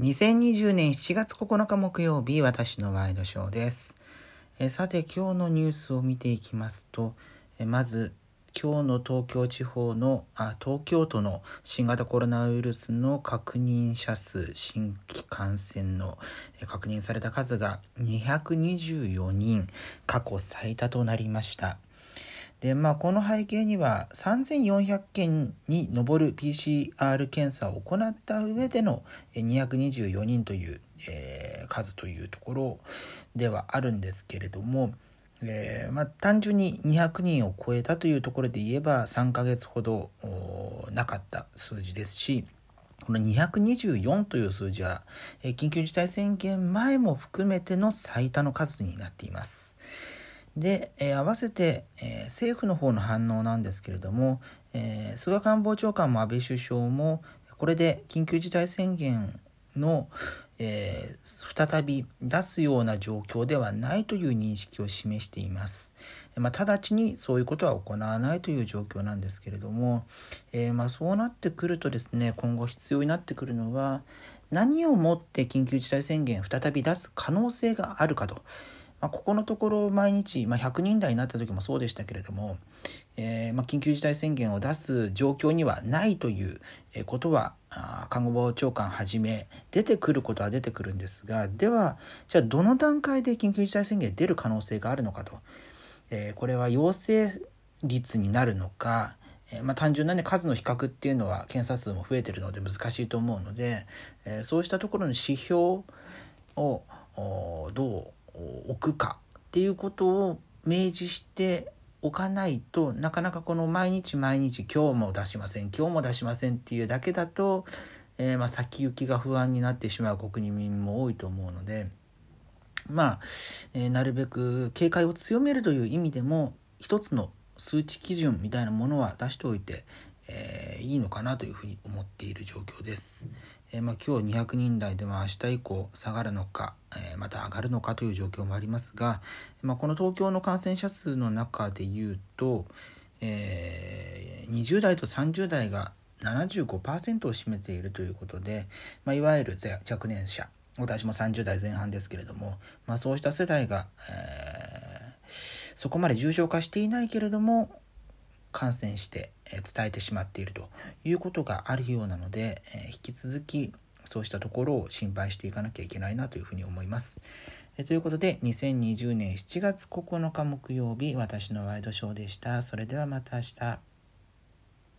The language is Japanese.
2020年7月9日木曜日、私のワイドショーです。えさて、今日のニュースを見ていきますと、えまず、今日の東京地方のあ東京都の新型コロナウイルスの確認者数新規感染の確認された数が224人過去最多となりましたでまあこの背景には3400件に上る PCR 検査を行った上での224人という、えー、数というところではあるんですけれども、えー、まあ、単純に200人を超えたというところで言えば3ヶ月ほどなかった数字ですしこの224という数字は緊急事態宣言前も含めての最多の数になっています。で、えー、合わせて、えー、政府の方の反応なんですけれども、えー、菅官房長官も安倍首相もこれで緊急事態宣言の、え再び出すような状況ではないという認識を示しています。まあ、直ちにそういうことは行わないという状況なんですけれども、えまあ、そうなってくるとですね今後必要になってくるのは何をもって緊急事態宣言再び出す可能性があるかと。まあ、ここのところ毎日、まあ、100人台になった時もそうでしたけれども、えー、まあ、緊急事態宣言を出す状況にはないということは看護部長官はじめ出てくることは出てくるんですがではじゃあどの段階で緊急事態宣言出る可能性があるのかと、えー、これは陽性率になるのか、えー、まあ、単純な、ね、数の比較っていうのは検査数も増えてるので難しいと思うので、えそうしたところの指標をどう置くかっていうことを明示しておかないとなかなかこの毎日毎日今日も出しません今日も出しませんっていうだけだと、えー、まあ先行きが不安になってしまう国民も多いと思うのでまあ、えー、なるべく警戒を強めるという意味でも一つの数値基準みたいなものは出しておいて、えー、いいのかなというふうに思っている状況です。えー、まあ、今日200人台でも明日以降下がるのか、えー、また上がるのかという状況もありますが、まあ、この東京の感染者数の中でいうと、え、20代と30代が75%を占めているということで、まあ、いわゆる若年者私も30代前半ですけれども、まあ、そうした世代が、えーそこまで重症化していないけれども感染して伝えてしまっているということがあるようなので引き続きそうしたところを心配していかなきゃいけないなというふうに思います。ということで2020年7月9日木曜日私のワイドショーでした。それではまた明日。